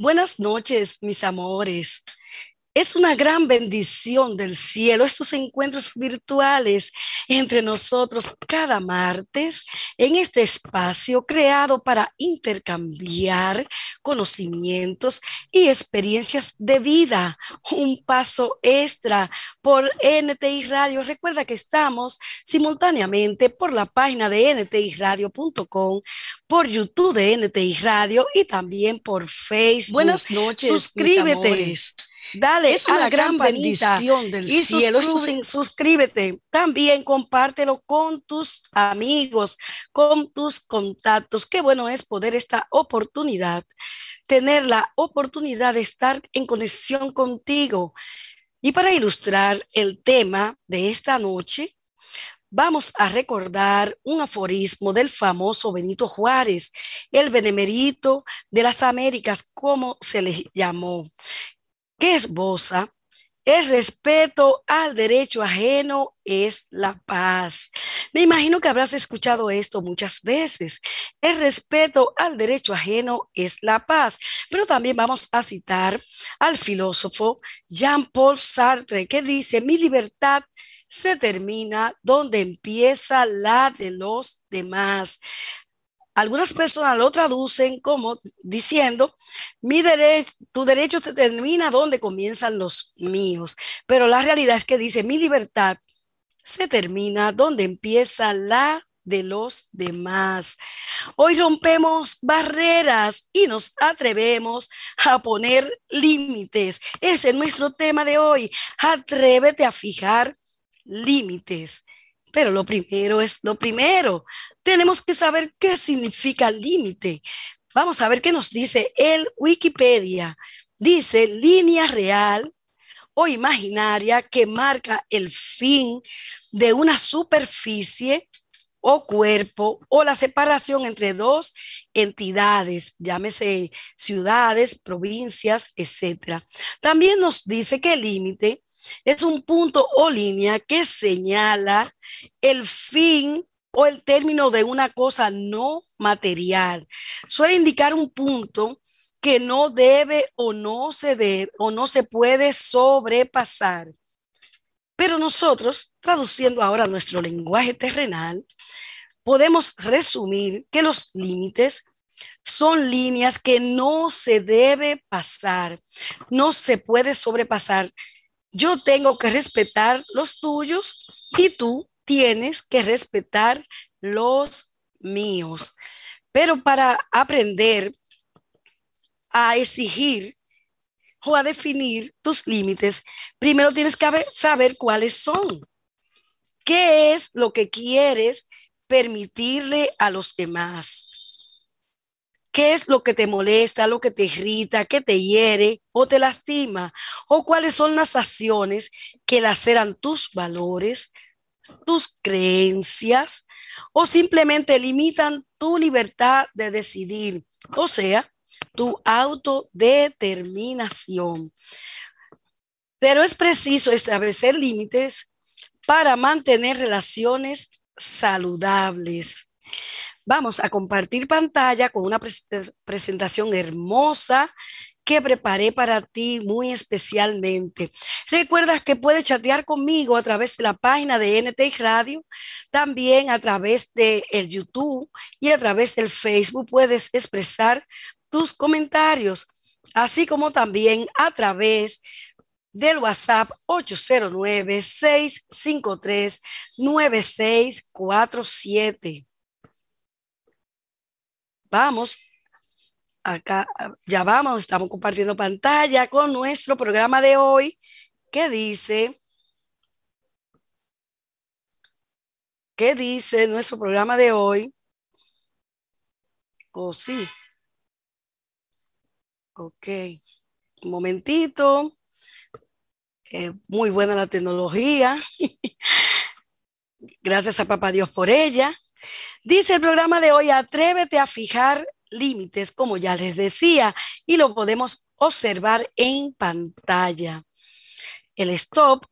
Buenas noches, mis amores. Es una gran bendición del cielo estos encuentros virtuales entre nosotros cada martes en este espacio creado para intercambiar conocimientos y experiencias de vida. Un paso extra por NTI Radio. Recuerda que estamos simultáneamente por la página de ntiradio.com, por YouTube de NTI Radio y también por Facebook. Buenas noches. Suscríbete. Dale es una gran bendición del y cielo. suscríbete. También compártelo con tus amigos, con tus contactos. Qué bueno es poder esta oportunidad, tener la oportunidad de estar en conexión contigo. Y para ilustrar el tema de esta noche, vamos a recordar un aforismo del famoso Benito Juárez, el benemerito de las Américas, como se le llamó que esboza el respeto al derecho ajeno es la paz. Me imagino que habrás escuchado esto muchas veces. El respeto al derecho ajeno es la paz. Pero también vamos a citar al filósofo Jean-Paul Sartre, que dice, mi libertad se termina donde empieza la de los demás. Algunas personas lo traducen como diciendo, mi derecho, tu derecho se termina donde comienzan los míos. Pero la realidad es que dice, mi libertad se termina donde empieza la de los demás. Hoy rompemos barreras y nos atrevemos a poner límites. Ese es nuestro tema de hoy. Atrévete a fijar límites. Pero lo primero es lo primero. Tenemos que saber qué significa límite. Vamos a ver qué nos dice el Wikipedia. Dice línea real o imaginaria que marca el fin de una superficie o cuerpo o la separación entre dos entidades, llámese ciudades, provincias, etc. También nos dice que el límite es un punto o línea que señala el fin o el término de una cosa no material. Suele indicar un punto que no debe o no se debe o no se puede sobrepasar. Pero nosotros, traduciendo ahora nuestro lenguaje terrenal, podemos resumir que los límites son líneas que no se debe pasar, no se puede sobrepasar yo tengo que respetar los tuyos y tú tienes que respetar los míos. Pero para aprender a exigir o a definir tus límites, primero tienes que saber cuáles son. ¿Qué es lo que quieres permitirle a los demás? ¿Qué es lo que te molesta, lo que te irrita, que te hiere o te lastima? ¿O cuáles son las acciones que laceran tus valores, tus creencias o simplemente limitan tu libertad de decidir? O sea, tu autodeterminación. Pero es preciso establecer límites para mantener relaciones saludables. Vamos a compartir pantalla con una presentación hermosa que preparé para ti muy especialmente. Recuerda que puedes chatear conmigo a través de la página de NT Radio, también a través de el YouTube y a través del Facebook puedes expresar tus comentarios, así como también a través del WhatsApp 809-653-9647. Vamos, acá, ya vamos, estamos compartiendo pantalla con nuestro programa de hoy que dice, ¿qué dice nuestro programa de hoy? Oh, sí. Ok, un momentito. Eh, muy buena la tecnología. Gracias a Papá Dios por ella. Dice el programa de hoy, atrévete a fijar límites, como ya les decía, y lo podemos observar en pantalla. El stop.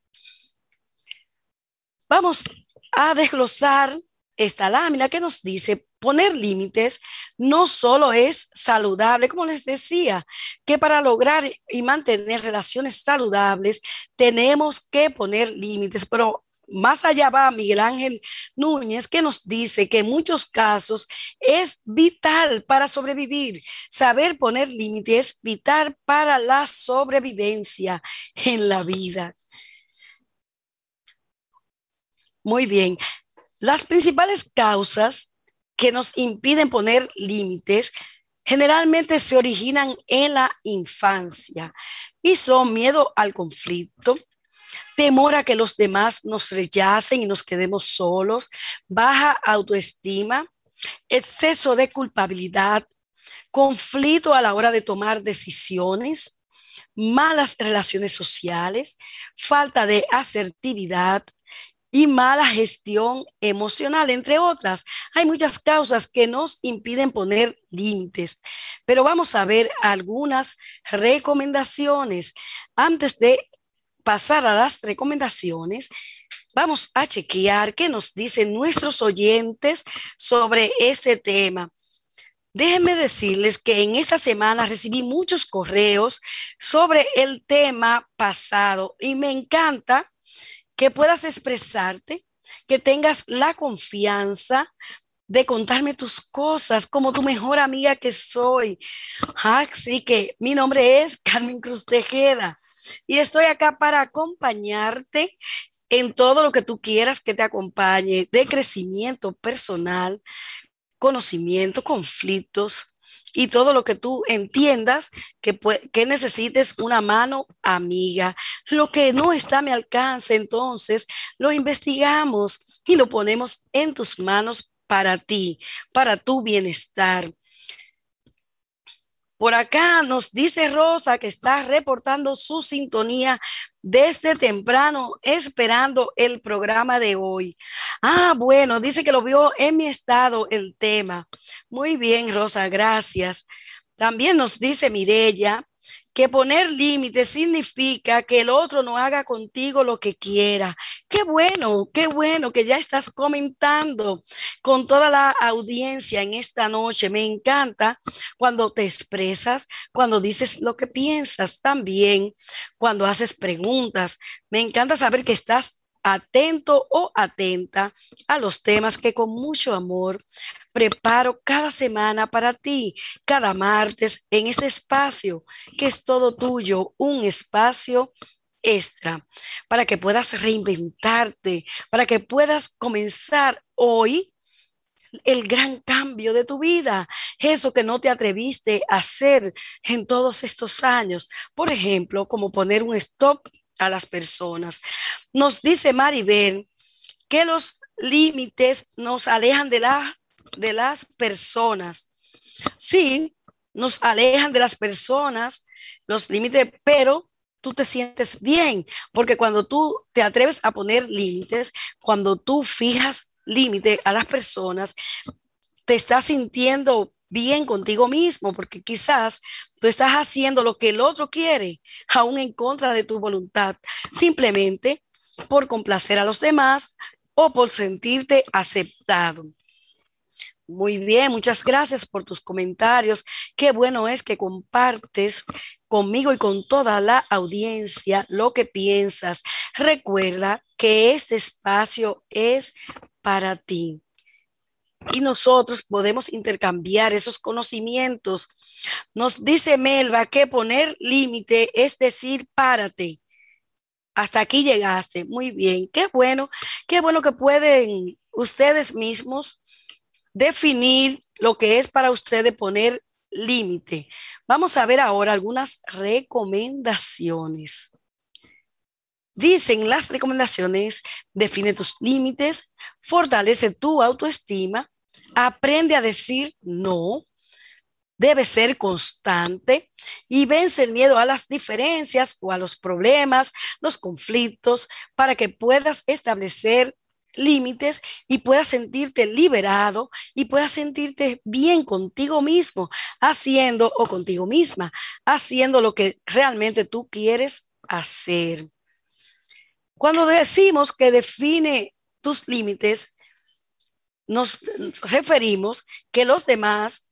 Vamos a desglosar esta lámina que nos dice poner límites no solo es saludable, como les decía, que para lograr y mantener relaciones saludables tenemos que poner límites, pero más allá va Miguel Ángel Núñez, que nos dice que en muchos casos es vital para sobrevivir. Saber poner límites es vital para la sobrevivencia en la vida. Muy bien. Las principales causas que nos impiden poner límites generalmente se originan en la infancia y son miedo al conflicto, temor a que los demás nos rechacen y nos quedemos solos, baja autoestima, exceso de culpabilidad, conflicto a la hora de tomar decisiones, malas relaciones sociales, falta de asertividad, y mala gestión emocional, entre otras. Hay muchas causas que nos impiden poner límites, pero vamos a ver algunas recomendaciones. Antes de pasar a las recomendaciones, vamos a chequear qué nos dicen nuestros oyentes sobre este tema. Déjenme decirles que en esta semana recibí muchos correos sobre el tema pasado y me encanta que puedas expresarte, que tengas la confianza de contarme tus cosas como tu mejor amiga que soy. Así que mi nombre es Carmen Cruz Tejeda y estoy acá para acompañarte en todo lo que tú quieras que te acompañe de crecimiento personal, conocimiento, conflictos, y todo lo que tú entiendas que, que necesites una mano amiga. Lo que no está a mi alcance, entonces lo investigamos y lo ponemos en tus manos para ti, para tu bienestar. Por acá nos dice Rosa que está reportando su sintonía desde temprano, esperando el programa de hoy. Ah, bueno, dice que lo vio en mi estado el tema. Muy bien, Rosa, gracias. También nos dice Mirella que poner límites significa que el otro no haga contigo lo que quiera. Qué bueno, qué bueno que ya estás comentando con toda la audiencia en esta noche. Me encanta cuando te expresas, cuando dices lo que piensas también, cuando haces preguntas. Me encanta saber que estás atento o atenta a los temas que con mucho amor preparo cada semana para ti, cada martes en este espacio que es todo tuyo, un espacio extra, para que puedas reinventarte, para que puedas comenzar hoy el gran cambio de tu vida, eso que no te atreviste a hacer en todos estos años. Por ejemplo, como poner un stop a las personas. Nos dice Maribel que los límites nos alejan de, de las personas. Sí, nos alejan de las personas los límites, pero tú te sientes bien, porque cuando tú te atreves a poner límites, cuando tú fijas límite a las personas, te estás sintiendo bien contigo mismo, porque quizás tú estás haciendo lo que el otro quiere, aún en contra de tu voluntad, simplemente por complacer a los demás o por sentirte aceptado. Muy bien, muchas gracias por tus comentarios. Qué bueno es que compartes conmigo y con toda la audiencia lo que piensas. Recuerda que este espacio es para ti y nosotros podemos intercambiar esos conocimientos. Nos dice Melba que poner límite es decir, párate. Hasta aquí llegaste. Muy bien. Qué bueno. Qué bueno que pueden ustedes mismos definir lo que es para ustedes poner límite. Vamos a ver ahora algunas recomendaciones. Dicen las recomendaciones, define tus límites, fortalece tu autoestima, aprende a decir no, debe ser constante y vence el miedo a las diferencias o a los problemas, los conflictos, para que puedas establecer límites y puedas sentirte liberado y puedas sentirte bien contigo mismo, haciendo o contigo misma, haciendo lo que realmente tú quieres hacer. Cuando decimos que define tus límites, nos referimos que los demás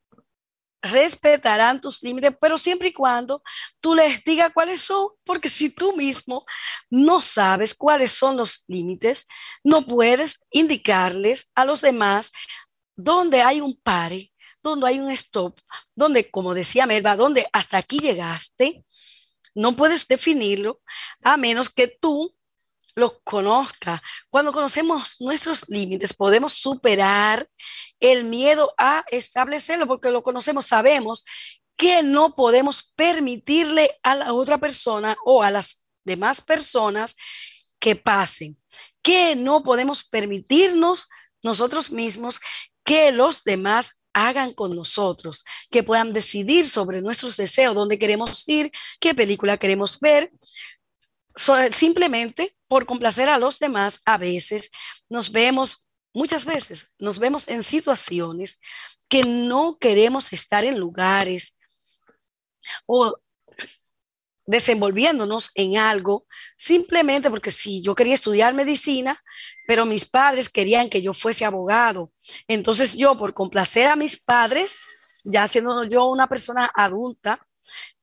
respetarán tus límites, pero siempre y cuando tú les digas cuáles son, porque si tú mismo no sabes cuáles son los límites, no puedes indicarles a los demás dónde hay un pare, dónde hay un stop, donde, como decía Melba, donde hasta aquí llegaste, no puedes definirlo a menos que tú los conozca. Cuando conocemos nuestros límites, podemos superar el miedo a establecerlo, porque lo conocemos, sabemos que no podemos permitirle a la otra persona o a las demás personas que pasen, que no podemos permitirnos nosotros mismos que los demás hagan con nosotros, que puedan decidir sobre nuestros deseos, dónde queremos ir, qué película queremos ver, simplemente por complacer a los demás, a veces nos vemos, muchas veces nos vemos en situaciones que no queremos estar en lugares o desenvolviéndonos en algo simplemente porque si yo quería estudiar medicina, pero mis padres querían que yo fuese abogado. Entonces yo, por complacer a mis padres, ya siendo yo una persona adulta,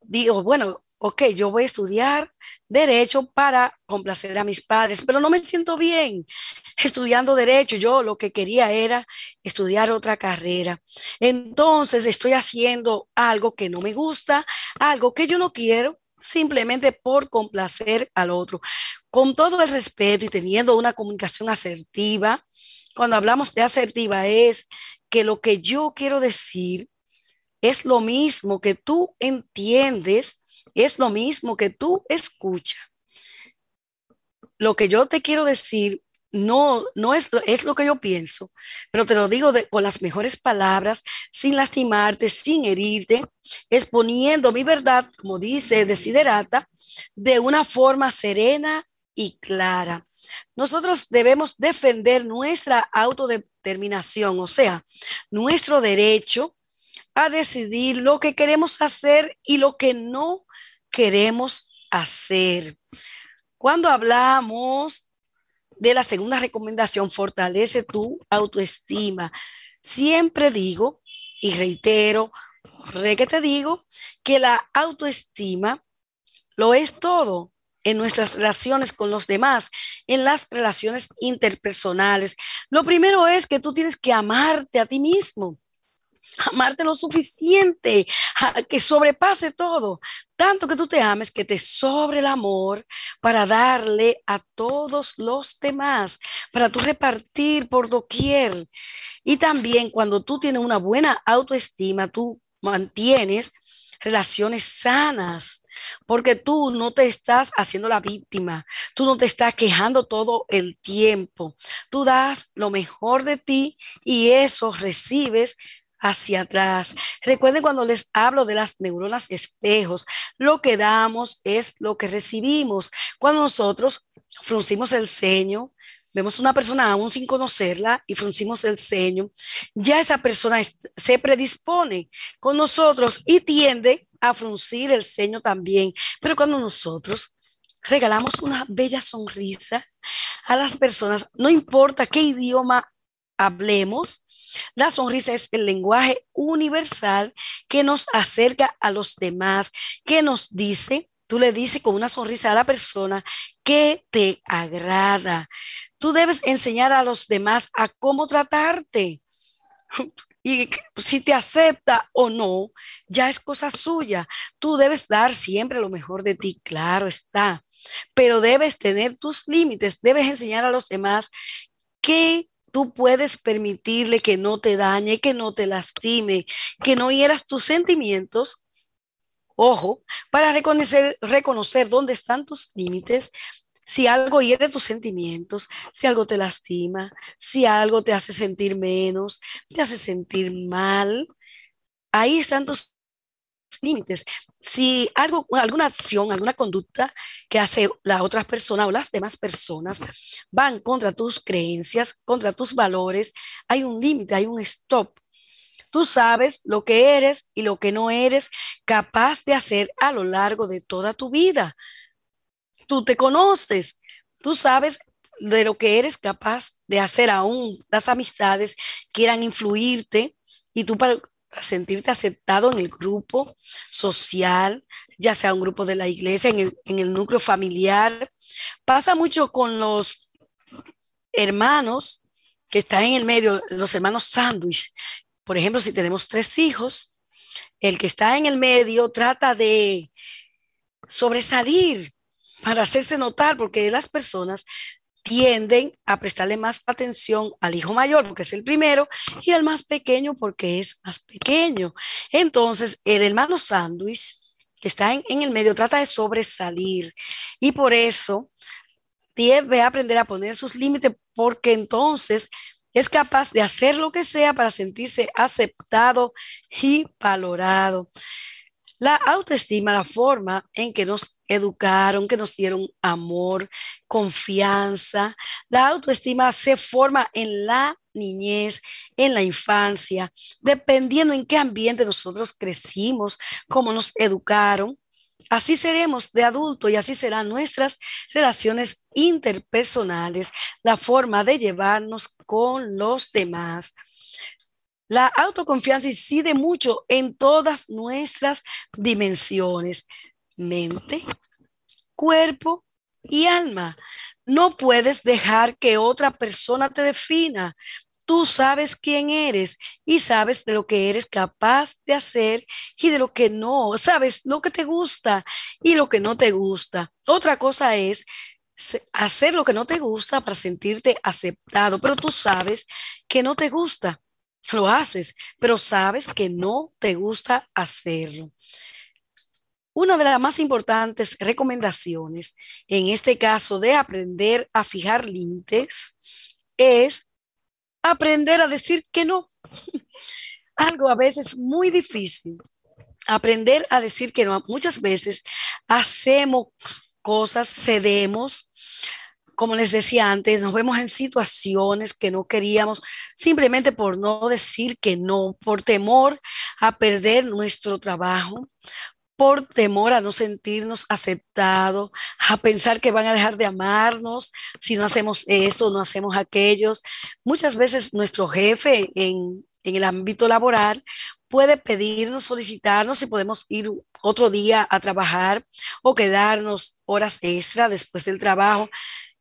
digo, bueno, ok, yo voy a estudiar derecho para complacer a mis padres, pero no me siento bien estudiando derecho. Yo lo que quería era estudiar otra carrera. Entonces estoy haciendo algo que no me gusta, algo que yo no quiero, simplemente por complacer al otro. Con todo el respeto y teniendo una comunicación asertiva, cuando hablamos de asertiva es que lo que yo quiero decir es lo mismo que tú entiendes es lo mismo que tú escuchas. Lo que yo te quiero decir no, no es, es lo que yo pienso, pero te lo digo con las mejores palabras, sin lastimarte, sin herirte, exponiendo mi verdad, como dice Desiderata, de una forma serena y clara. Nosotros debemos defender nuestra autodeterminación, o sea, nuestro derecho a decidir lo que queremos hacer y lo que no queremos hacer. Cuando hablamos de la segunda recomendación, fortalece tu autoestima. Siempre digo y reitero, re que te digo, que la autoestima lo es todo en nuestras relaciones con los demás, en las relaciones interpersonales. Lo primero es que tú tienes que amarte a ti mismo amarte lo suficiente, que sobrepase todo, tanto que tú te ames, que te sobre el amor para darle a todos los demás, para tú repartir por doquier. Y también cuando tú tienes una buena autoestima, tú mantienes relaciones sanas, porque tú no te estás haciendo la víctima, tú no te estás quejando todo el tiempo, tú das lo mejor de ti y eso recibes hacia atrás. Recuerden cuando les hablo de las neuronas espejos, lo que damos es lo que recibimos. Cuando nosotros fruncimos el ceño, vemos una persona aún sin conocerla y fruncimos el ceño, ya esa persona se predispone con nosotros y tiende a fruncir el ceño también. Pero cuando nosotros regalamos una bella sonrisa a las personas, no importa qué idioma hablemos, la sonrisa es el lenguaje universal que nos acerca a los demás, que nos dice, tú le dices con una sonrisa a la persona que te agrada. Tú debes enseñar a los demás a cómo tratarte. Y si te acepta o no, ya es cosa suya. Tú debes dar siempre lo mejor de ti, claro está. Pero debes tener tus límites, debes enseñar a los demás que tú puedes permitirle que no te dañe, que no te lastime, que no hieras tus sentimientos. Ojo, para reconocer, reconocer dónde están tus límites, si algo hiere tus sentimientos, si algo te lastima, si algo te hace sentir menos, te hace sentir mal, ahí están tus límites. Si algo, alguna acción, alguna conducta que hace la otra persona o las demás personas van contra tus creencias, contra tus valores, hay un límite, hay un stop. Tú sabes lo que eres y lo que no eres capaz de hacer a lo largo de toda tu vida. Tú te conoces, tú sabes de lo que eres capaz de hacer aún las amistades quieran influirte y tú sentirte aceptado en el grupo social, ya sea un grupo de la iglesia, en el, en el núcleo familiar. Pasa mucho con los hermanos que están en el medio, los hermanos sándwich. Por ejemplo, si tenemos tres hijos, el que está en el medio trata de sobresalir para hacerse notar, porque las personas tienden a prestarle más atención al hijo mayor porque es el primero y al más pequeño porque es más pequeño. Entonces, el hermano sándwich que está en, en, el medio trata de sobresalir y por eso debe aprender a poner sus límites porque entonces es capaz de hacer lo que sea para sentirse aceptado y valorado. La autoestima, la forma en que nos educaron, que nos dieron amor, confianza. La autoestima se forma en la niñez, en la infancia, dependiendo en qué ambiente nosotros crecimos, cómo nos educaron. Así seremos de adulto y así serán nuestras relaciones interpersonales, la forma de llevarnos con los demás. La autoconfianza incide mucho en todas nuestras dimensiones, mente, cuerpo y alma. No puedes dejar que otra persona te defina. Tú sabes quién eres y sabes de lo que eres capaz de hacer y de lo que no. Sabes lo que te gusta y lo que no te gusta. Otra cosa es hacer lo que no te gusta para sentirte aceptado, pero tú sabes que no te gusta lo haces, pero sabes que no te gusta hacerlo. Una de las más importantes recomendaciones en este caso de aprender a fijar límites es aprender a decir que no. Algo a veces muy difícil. Aprender a decir que no. Muchas veces hacemos cosas, cedemos, como les decía antes, nos vemos en situaciones que no queríamos simplemente por no decir que no, por temor a perder nuestro trabajo, por temor a no sentirnos aceptados, a pensar que van a dejar de amarnos si no hacemos esto, no hacemos aquellos. Muchas veces nuestro jefe en, en el ámbito laboral puede pedirnos, solicitarnos si podemos ir otro día a trabajar o quedarnos horas extra después del trabajo.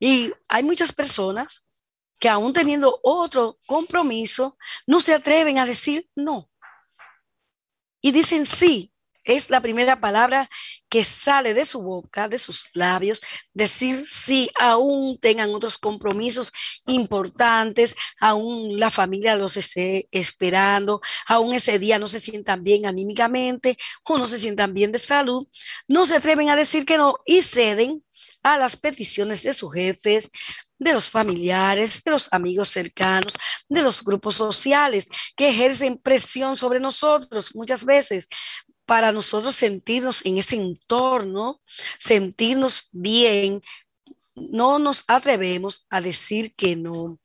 Y hay muchas personas que aún teniendo otro compromiso, no se atreven a decir no. Y dicen sí, es la primera palabra que sale de su boca, de sus labios, decir sí, aún tengan otros compromisos importantes, aún la familia los esté esperando, aún ese día no se sientan bien anímicamente o no se sientan bien de salud, no se atreven a decir que no y ceden a las peticiones de sus jefes, de los familiares, de los amigos cercanos, de los grupos sociales que ejercen presión sobre nosotros muchas veces para nosotros sentirnos en ese entorno, sentirnos bien, no nos atrevemos a decir que no.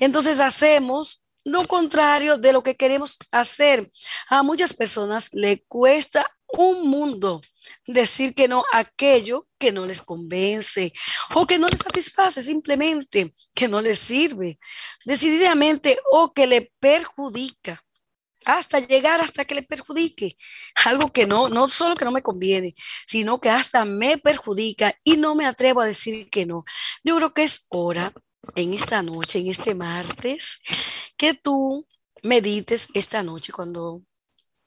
Entonces hacemos lo contrario de lo que queremos hacer. A muchas personas le cuesta un mundo decir que no aquello que no les convence o que no les satisface, simplemente que no les sirve, decididamente o que le perjudica hasta llegar hasta que le perjudique, algo que no, no solo que no me conviene, sino que hasta me perjudica y no me atrevo a decir que no. Yo creo que es hora en esta noche, en este martes, que tú medites esta noche cuando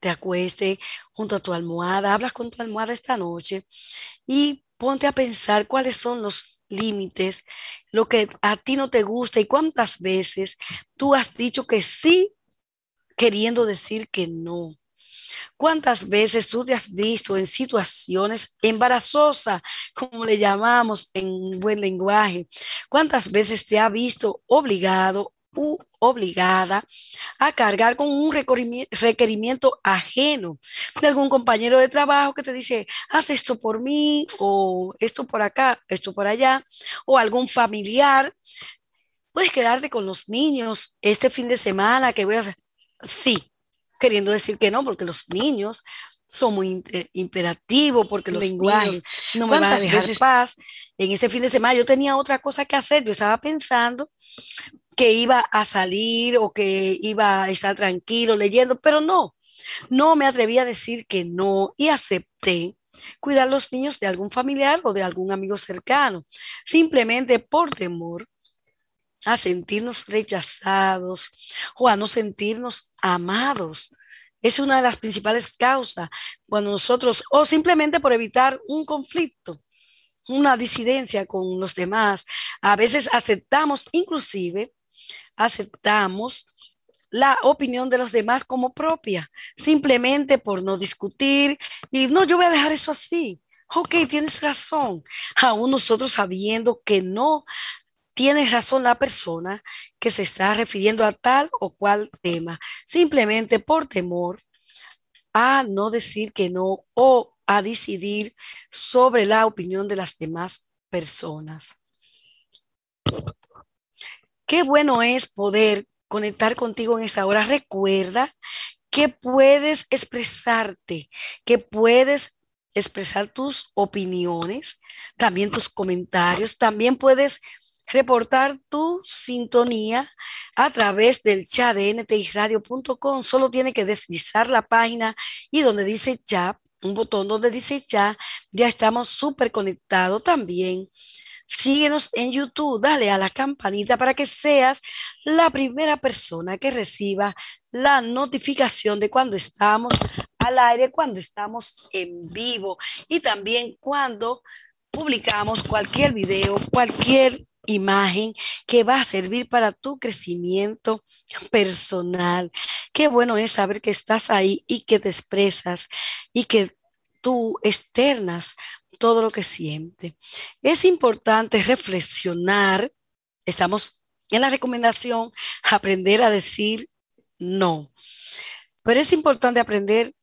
te acueste junto a tu almohada, hablas con tu almohada esta noche y ponte a pensar cuáles son los límites, lo que a ti no te gusta y cuántas veces tú has dicho que sí queriendo decir que no. ¿Cuántas veces tú te has visto en situaciones embarazosas, como le llamamos en buen lenguaje? ¿Cuántas veces te ha visto obligado obligada a cargar con un requerimiento ajeno de algún compañero de trabajo que te dice, haz esto por mí o esto por acá, esto por allá, o algún familiar. Puedes quedarte con los niños este fin de semana que voy a hacer. Sí, queriendo decir que no, porque los niños son muy imperativos porque los niños no me van a dejar paz. En ese fin de semana yo tenía otra cosa que hacer. Yo estaba pensando que iba a salir o que iba a estar tranquilo leyendo, pero no, no me atreví a decir que no y acepté cuidar los niños de algún familiar o de algún amigo cercano, simplemente por temor a sentirnos rechazados o a no sentirnos amados. Es una de las principales causas cuando nosotros, o simplemente por evitar un conflicto, una disidencia con los demás, a veces aceptamos, inclusive, aceptamos la opinión de los demás como propia, simplemente por no discutir y no, yo voy a dejar eso así. Ok, tienes razón. Aún nosotros sabiendo que no tiene razón la persona que se está refiriendo a tal o cual tema, simplemente por temor a no decir que no o a decidir sobre la opinión de las demás personas. Qué bueno es poder conectar contigo en esta hora. Recuerda que puedes expresarte, que puedes expresar tus opiniones, también tus comentarios, también puedes reportar tu sintonía a través del chat de ntiradio.com. Solo tiene que deslizar la página y donde dice chat, un botón donde dice chat, ya estamos súper conectados también. Síguenos en YouTube, dale a la campanita para que seas la primera persona que reciba la notificación de cuando estamos al aire, cuando estamos en vivo y también cuando publicamos cualquier video, cualquier imagen que va a servir para tu crecimiento personal. Qué bueno es saber que estás ahí y que te expresas y que tú externas todo lo que siente. Es importante reflexionar, estamos en la recomendación, aprender a decir no, pero es importante aprender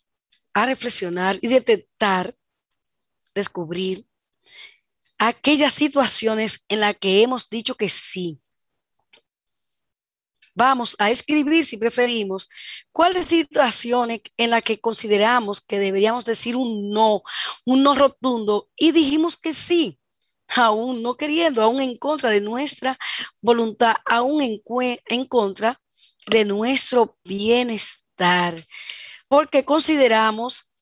a reflexionar y detectar, descubrir aquellas situaciones en las que hemos dicho que sí. Vamos a escribir, si preferimos, cuáles situaciones en las que consideramos que deberíamos decir un no, un no rotundo, y dijimos que sí, aún no queriendo, aún en contra de nuestra voluntad, aún en, en contra de nuestro bienestar, porque consideramos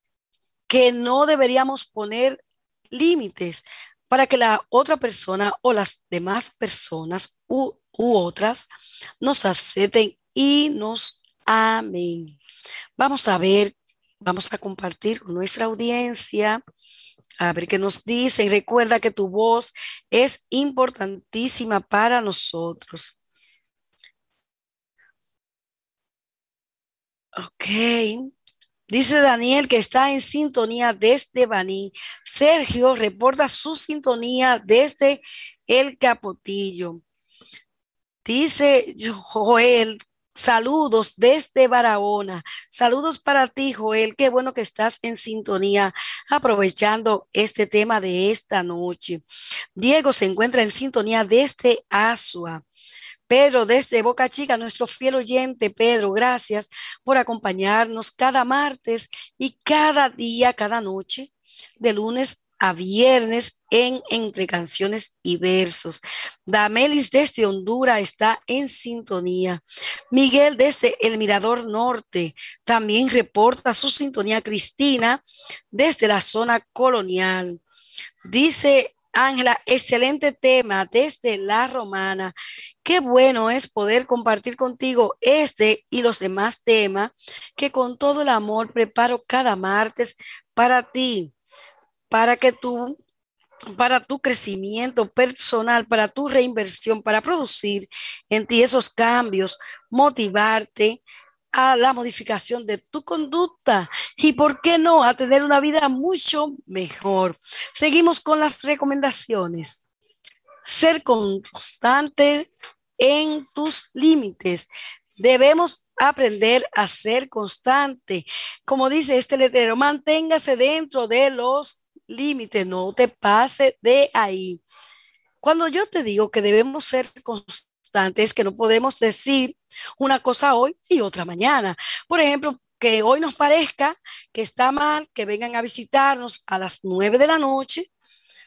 que no deberíamos poner límites para que la otra persona o las demás personas u, otras nos acepten y nos amen. Vamos a ver, vamos a compartir con nuestra audiencia, a ver qué nos dicen. Recuerda que tu voz es importantísima para nosotros. Ok. Dice Daniel que está en sintonía desde Baní. Sergio reporta su sintonía desde el Capotillo. Dice Joel, saludos desde Barahona. Saludos para ti, Joel. Qué bueno que estás en sintonía aprovechando este tema de esta noche. Diego se encuentra en sintonía desde Asua. Pedro, desde Boca Chica, nuestro fiel oyente, Pedro, gracias por acompañarnos cada martes y cada día, cada noche, de lunes a viernes en Entre Canciones y Versos. Damelis desde Honduras está en sintonía. Miguel desde El Mirador Norte también reporta su sintonía. Cristina desde la zona colonial. Dice Ángela, excelente tema desde la romana. Qué bueno es poder compartir contigo este y los demás temas que con todo el amor preparo cada martes para ti, para que tú para tu crecimiento personal, para tu reinversión, para producir en ti esos cambios, motivarte, a la modificación de tu conducta y, ¿por qué no?, a tener una vida mucho mejor. Seguimos con las recomendaciones. Ser constante en tus límites. Debemos aprender a ser constante. Como dice este letrero, manténgase dentro de los límites, no te pase de ahí. Cuando yo te digo que debemos ser constantes, es que no podemos decir una cosa hoy y otra mañana. Por ejemplo, que hoy nos parezca que está mal que vengan a visitarnos a las nueve de la noche,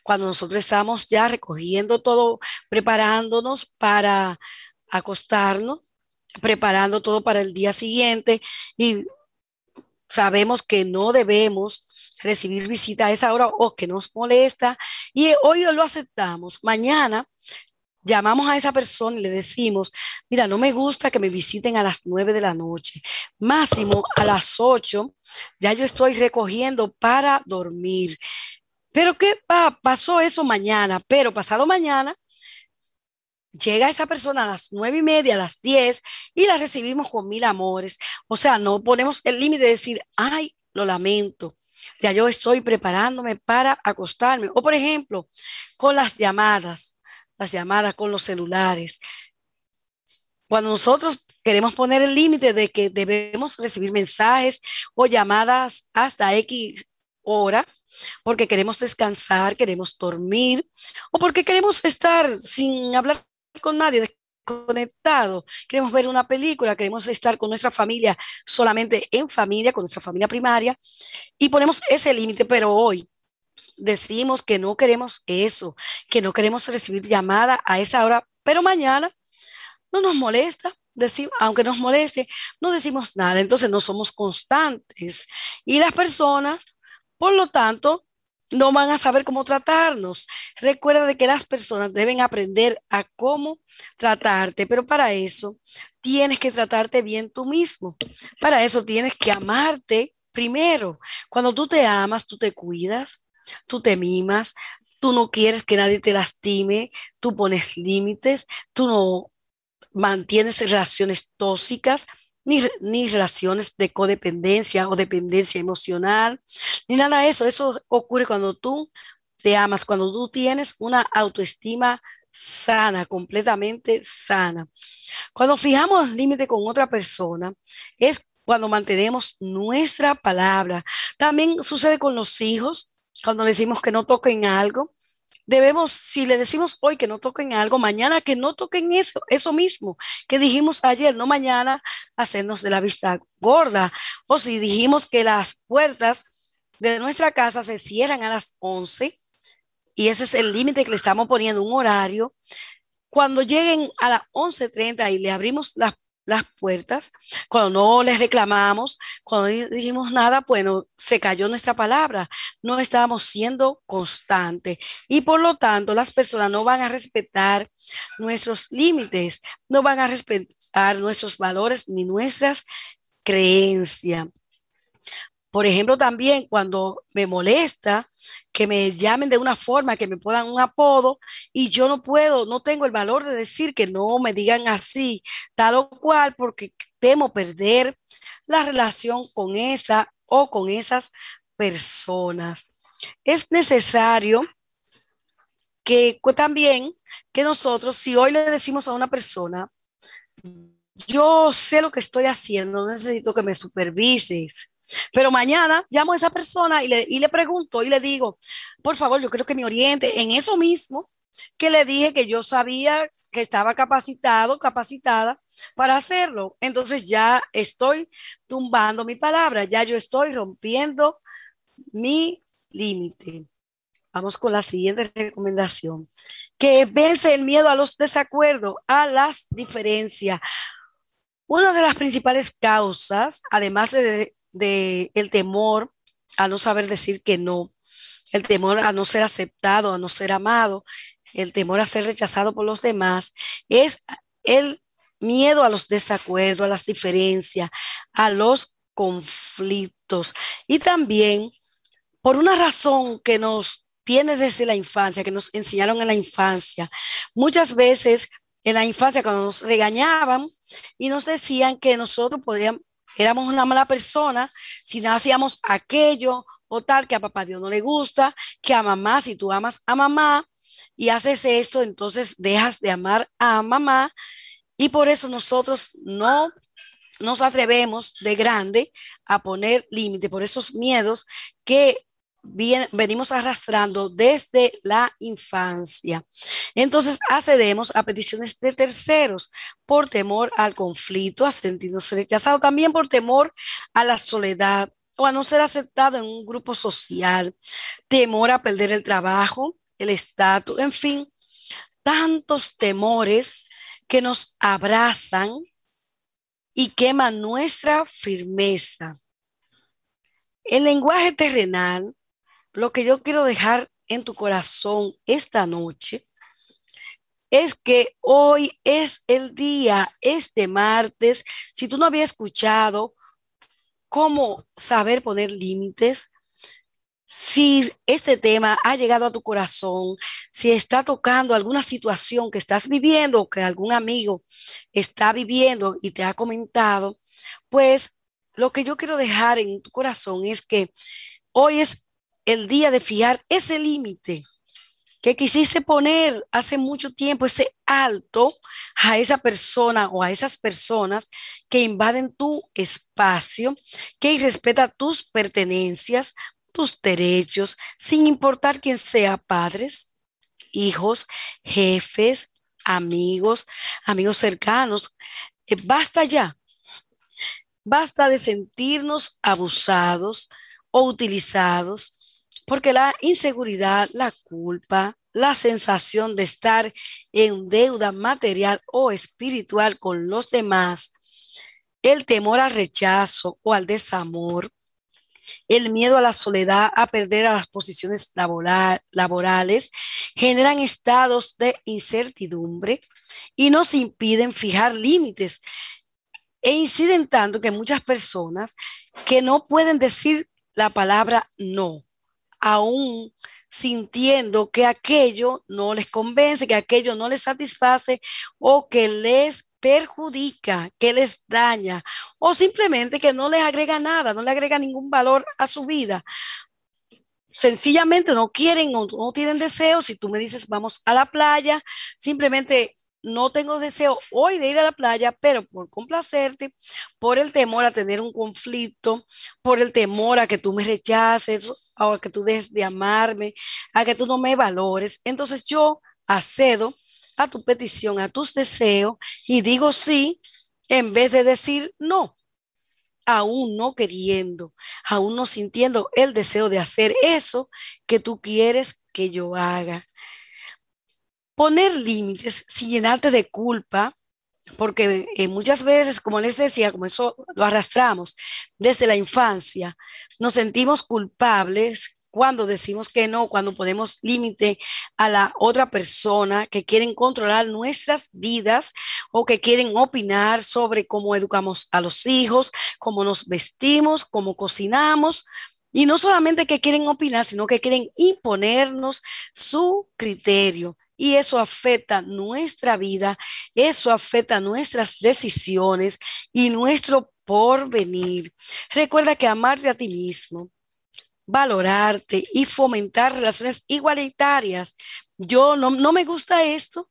cuando nosotros estamos ya recogiendo todo, preparándonos para acostarnos, preparando todo para el día siguiente y sabemos que no debemos recibir visita a esa hora o que nos molesta y hoy lo aceptamos. Mañana llamamos a esa persona y le decimos, mira, no me gusta que me visiten a las nueve de la noche, máximo a las ocho, ya yo estoy recogiendo para dormir. Pero ¿qué pasó eso mañana? Pero pasado mañana llega esa persona a las nueve y media, a las diez, y la recibimos con mil amores. O sea, no ponemos el límite de decir, ay, lo lamento, ya yo estoy preparándome para acostarme. O por ejemplo, con las llamadas, las llamadas con los celulares. Cuando nosotros queremos poner el límite de que debemos recibir mensajes o llamadas hasta X hora, porque queremos descansar, queremos dormir, o porque queremos estar sin hablar con nadie, conectado, queremos ver una película, queremos estar con nuestra familia solamente en familia, con nuestra familia primaria, y ponemos ese límite, pero hoy decimos que no queremos eso, que no queremos recibir llamada a esa hora, pero mañana no nos molesta, decimos, aunque nos moleste, no decimos nada, entonces no somos constantes. Y las personas, por lo tanto, no van a saber cómo tratarnos. Recuerda de que las personas deben aprender a cómo tratarte, pero para eso tienes que tratarte bien tú mismo. Para eso tienes que amarte primero. Cuando tú te amas, tú te cuidas, tú te mimas, tú no quieres que nadie te lastime, tú pones límites, tú no mantienes relaciones tóxicas, ni, relaciones de codependencia o dependencia emocional, ni nada de eso. Eso ocurre cuando tú te amas, cuando tú tienes una autoestima sana, completamente sana. Cuando fijamos límite con otra persona, es cuando mantenemos nuestra palabra. También sucede con los hijos, cuando decimos que no toquen algo, debemos, si le decimos hoy que no toquen algo, mañana que no toquen eso, eso mismo que dijimos ayer, no mañana hacernos de la vista gorda. O si dijimos que las puertas de nuestra casa se cierran a las 11 y ese es el límite que le estamos poniendo, un horario. Cuando lleguen a las 11.30 y le abrimos las las puertas, cuando no les reclamamos, cuando dijimos nada, bueno, se cayó nuestra palabra, no estábamos siendo constantes. Y por lo tanto las personas no van a respetar nuestros límites, no van a respetar nuestros valores ni nuestras creencias. Por ejemplo, también cuando me molesta que me llamen de una forma, que me pongan un apodo y yo no puedo, no tengo el valor de decir que no me digan así, tal o cual, porque temo perder la relación con esa o con esas personas. Es necesario que también que nosotros, si hoy le decimos a una persona, yo sé lo que estoy haciendo, necesito que me supervises, pero mañana llamo a esa persona y le, y le pregunto y le digo, por favor, yo creo que me oriente en eso mismo que le dije que yo sabía que estaba capacitado, capacitada para hacerlo. Entonces ya estoy tumbando mi palabra, ya yo estoy rompiendo mi límite. Vamos con la siguiente recomendación. Que vence el miedo a los desacuerdos, a las diferencias. Una de las principales causas, además de de el temor a no saber decir que no, el temor a no ser aceptado, a no ser amado, el temor a ser rechazado por los demás, es el miedo a los desacuerdos, a las diferencias, a los conflictos. Y también por una razón que nos viene desde la infancia, que nos enseñaron en la infancia. Muchas veces en la infancia cuando nos regañaban y nos decían que nosotros podíamos, éramos una mala persona si no hacíamos aquello o tal que a papá Dios no le gusta, que a mamá, si tú amas a mamá y haces esto, entonces dejas de amar a mamá. Y por eso nosotros no nos atrevemos de grande a poner límite por esos miedos que venimos arrastrando desde la infancia. Entonces accedemos a peticiones de terceros por temor al conflicto, a sentirnos rechazados, también por temor a la soledad o a no ser aceptado en un grupo social, temor a perder el trabajo, el estatus, en fin, tantos temores que nos abrazan y queman nuestra firmeza. El lenguaje terrenal lo que yo quiero dejar en tu corazón esta noche es que hoy es el día, este martes, si tú no habías escuchado cómo saber poner límites, si este tema ha llegado a tu corazón, si está tocando alguna situación que estás viviendo o que algún amigo está viviendo y te ha comentado, pues lo que yo quiero dejar en tu corazón es que hoy es el día de fijar ese límite que quisiste poner hace mucho tiempo, ese alto a esa persona o a esas personas que invaden tu espacio, que irrespeta tus pertenencias, tus derechos, sin importar quién sea, padres, hijos, jefes, amigos, amigos cercanos. Eh, basta ya. Basta de sentirnos abusados o utilizados porque la inseguridad, la culpa, la sensación de estar en deuda material o espiritual con los demás, el temor al rechazo o al desamor, el miedo a la soledad, a perder las posiciones laborales, generan estados de incertidumbre y nos impiden fijar límites e inciden tanto que muchas personas que no pueden decir la palabra no aún sintiendo que aquello no les convence, que aquello no les satisface o que les perjudica, que les daña o simplemente que no les agrega nada, no le agrega ningún valor a su vida. Sencillamente no quieren o no tienen deseo. Si tú me dices vamos a la playa, simplemente no tengo deseo hoy de ir a la playa, pero por complacerte, por el temor a tener un conflicto, por el temor a que tú me rechaces, o a que tú dejes de amarme, a que tú no me valores. Entonces yo accedo a tu petición, a tus deseos y digo sí en vez de decir no, aún no queriendo, aún no sintiendo el deseo de hacer eso que tú quieres que yo haga poner límites sin llenarte de culpa, porque eh, muchas veces, como les decía, como eso lo arrastramos desde la infancia, nos sentimos culpables cuando decimos que no, cuando ponemos límite a la otra persona que quieren controlar nuestras vidas o que quieren opinar sobre cómo educamos a los hijos, cómo nos vestimos, cómo cocinamos. Y no solamente que quieren opinar, sino que quieren imponernos su criterio y eso afecta nuestra vida, eso afecta nuestras decisiones y nuestro porvenir. Recuerda que amarte a ti mismo, valorarte y fomentar relaciones igualitarias. Yo no, no me gusta esto,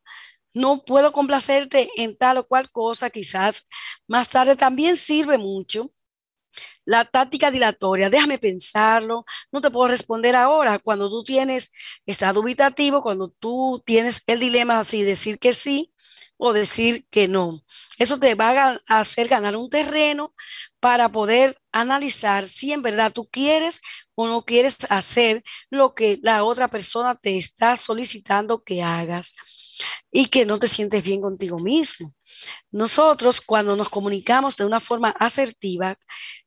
no puedo complacerte en tal o cual cosa, quizás más tarde también sirve mucho la táctica dilatoria, déjame pensarlo, no te puedo responder ahora. Cuando tú tienes estado dubitativo, cuando tú tienes el dilema así, decir que sí o decir que no. Eso te va a hacer ganar un terreno para poder analizar si en verdad tú quieres o no quieres hacer lo que la otra persona te está solicitando que hagas y que no te sientes bien contigo mismo. Nosotros cuando nos comunicamos de una forma asertiva,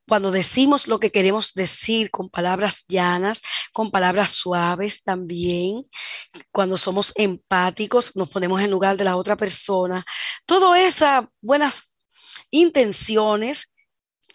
cuando decimos lo que queremos decir con palabras llanas, con palabras suaves también, cuando somos empáticos, nos ponemos en lugar de la otra persona, todas esas buenas intenciones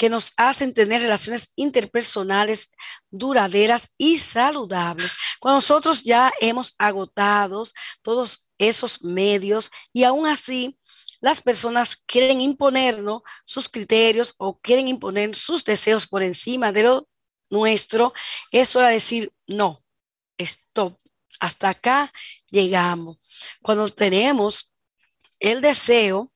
que nos hacen tener relaciones interpersonales duraderas y saludables. Cuando nosotros ya hemos agotado todos esos medios y aún así las personas quieren imponernos sus criterios o quieren imponer sus deseos por encima de lo nuestro, es hora de decir, no, stop, hasta acá llegamos. Cuando tenemos el deseo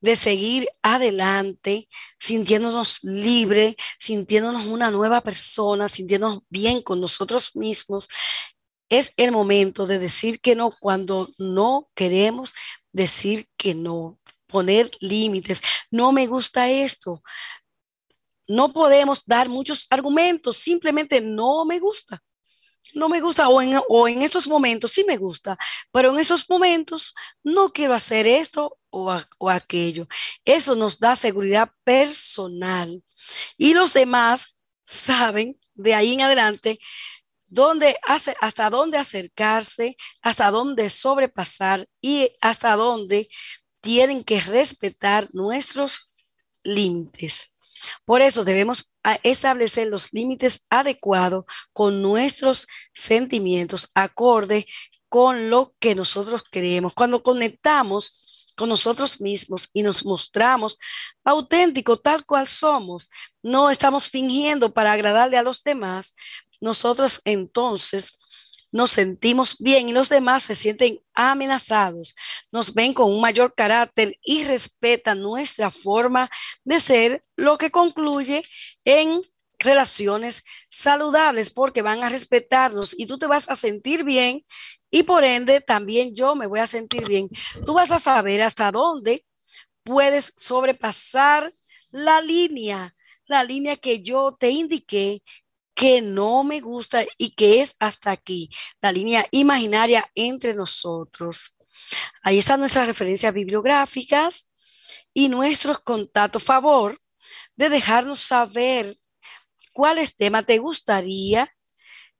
de seguir adelante, sintiéndonos libre, sintiéndonos una nueva persona, sintiéndonos bien con nosotros mismos, es el momento de decir que no cuando no queremos decir que no, poner límites. No me gusta esto. No podemos dar muchos argumentos, simplemente no me gusta no me gusta o en, o en momentos sí me gusta, pero en esos momentos no quiero hacer esto o, o aquello. Eso nos da seguridad personal y los demás saben de ahí en adelante dónde hace, hasta dónde acercarse, hasta dónde sobrepasar y hasta dónde tienen que respetar nuestros límites. Por eso debemos establecer los límites adecuados con nuestros sentimientos, acorde con lo que nosotros queremos. Cuando conectamos con nosotros mismos y nos mostramos auténticos tal cual somos, no estamos fingiendo para agradarle a los demás, nosotros entonces nos sentimos bien y los demás se sienten amenazados, nos ven con un mayor carácter y respetan nuestra forma de ser, lo que concluye en relaciones saludables porque van a respetarnos y tú te vas a sentir bien y por ende también yo me voy a sentir bien. Tú vas a saber hasta dónde puedes sobrepasar la línea, la línea que yo te indiqué que no me gusta y que es hasta aquí, la línea imaginaria entre nosotros. Ahí están nuestras referencias bibliográficas y nuestros contactos. Favor de dejarnos saber cuáles temas te gustaría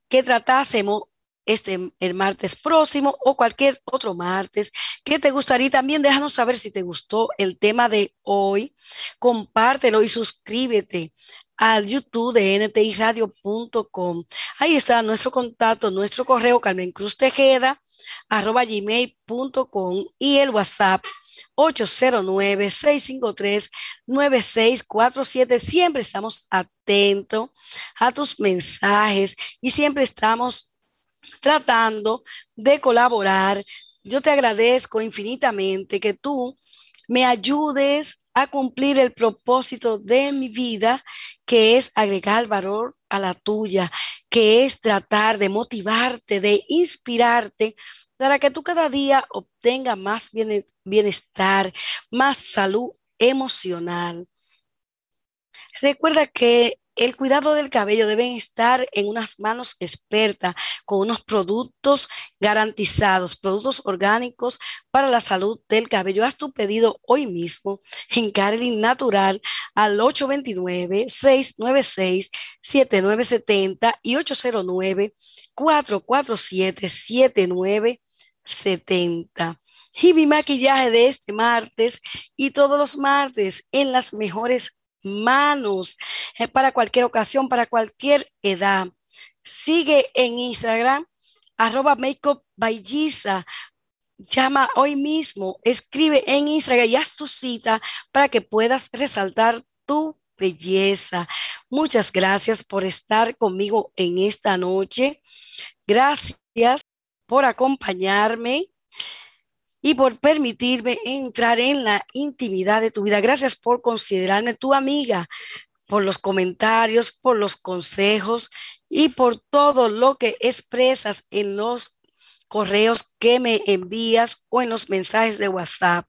que tratásemos este el martes próximo o cualquier otro martes que te gustaría también déjanos saber si te gustó el tema de hoy compártelo y suscríbete al YouTube de ntiradio.com. Ahí está nuestro contacto, nuestro correo Carmen Cruz Tejeda, arroba gmail.com y el WhatsApp 809-653-9647. Siempre estamos atentos a tus mensajes y siempre estamos tratando de colaborar. Yo te agradezco infinitamente que tú me ayudes a cumplir el propósito de mi vida, que es agregar valor a la tuya, que es tratar de motivarte, de inspirarte para que tú cada día obtengas más bienestar, más salud emocional. Recuerda que el cuidado del cabello debe estar en unas manos expertas con unos productos garantizados, productos orgánicos para la salud del cabello. Haz tu pedido hoy mismo en Carolyn Natural al 829-696-7970 y 809-447-7970 y mi maquillaje de este martes y todos los martes en las mejores manos eh, para cualquier ocasión, para cualquier edad. Sigue en Instagram, arroba makeup by Llama hoy mismo, escribe en Instagram y haz tu cita para que puedas resaltar tu belleza. Muchas gracias por estar conmigo en esta noche. Gracias por acompañarme y por permitirme entrar en la intimidad de tu vida. Gracias por considerarme tu amiga, por los comentarios, por los consejos y por todo lo que expresas en los correos que me envías o en los mensajes de WhatsApp.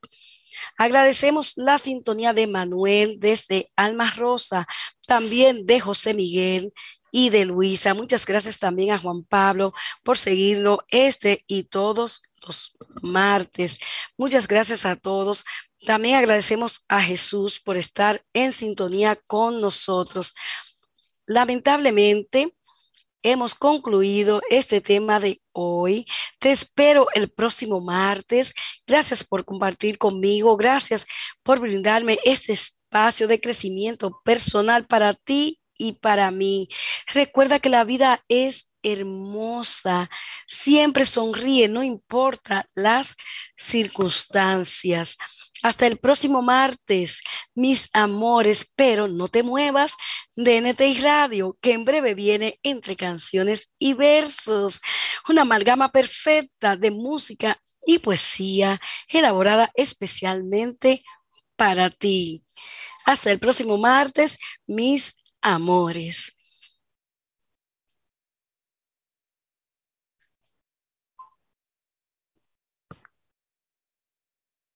Agradecemos la sintonía de Manuel desde Alma Rosa, también de José Miguel y de Luisa. Muchas gracias también a Juan Pablo por seguirlo este y todos martes. Muchas gracias a todos. También agradecemos a Jesús por estar en sintonía con nosotros. Lamentablemente, hemos concluido este tema de hoy. Te espero el próximo martes. Gracias por compartir conmigo. Gracias por brindarme este espacio de crecimiento personal para ti y para mí. Recuerda que la vida es hermosa. Siempre sonríe, no importa las circunstancias. Hasta el próximo martes, mis amores, pero no te muevas de NTI Radio, que en breve viene entre canciones y versos, una amalgama perfecta de música y poesía elaborada especialmente para ti. Hasta el próximo martes, mis amores.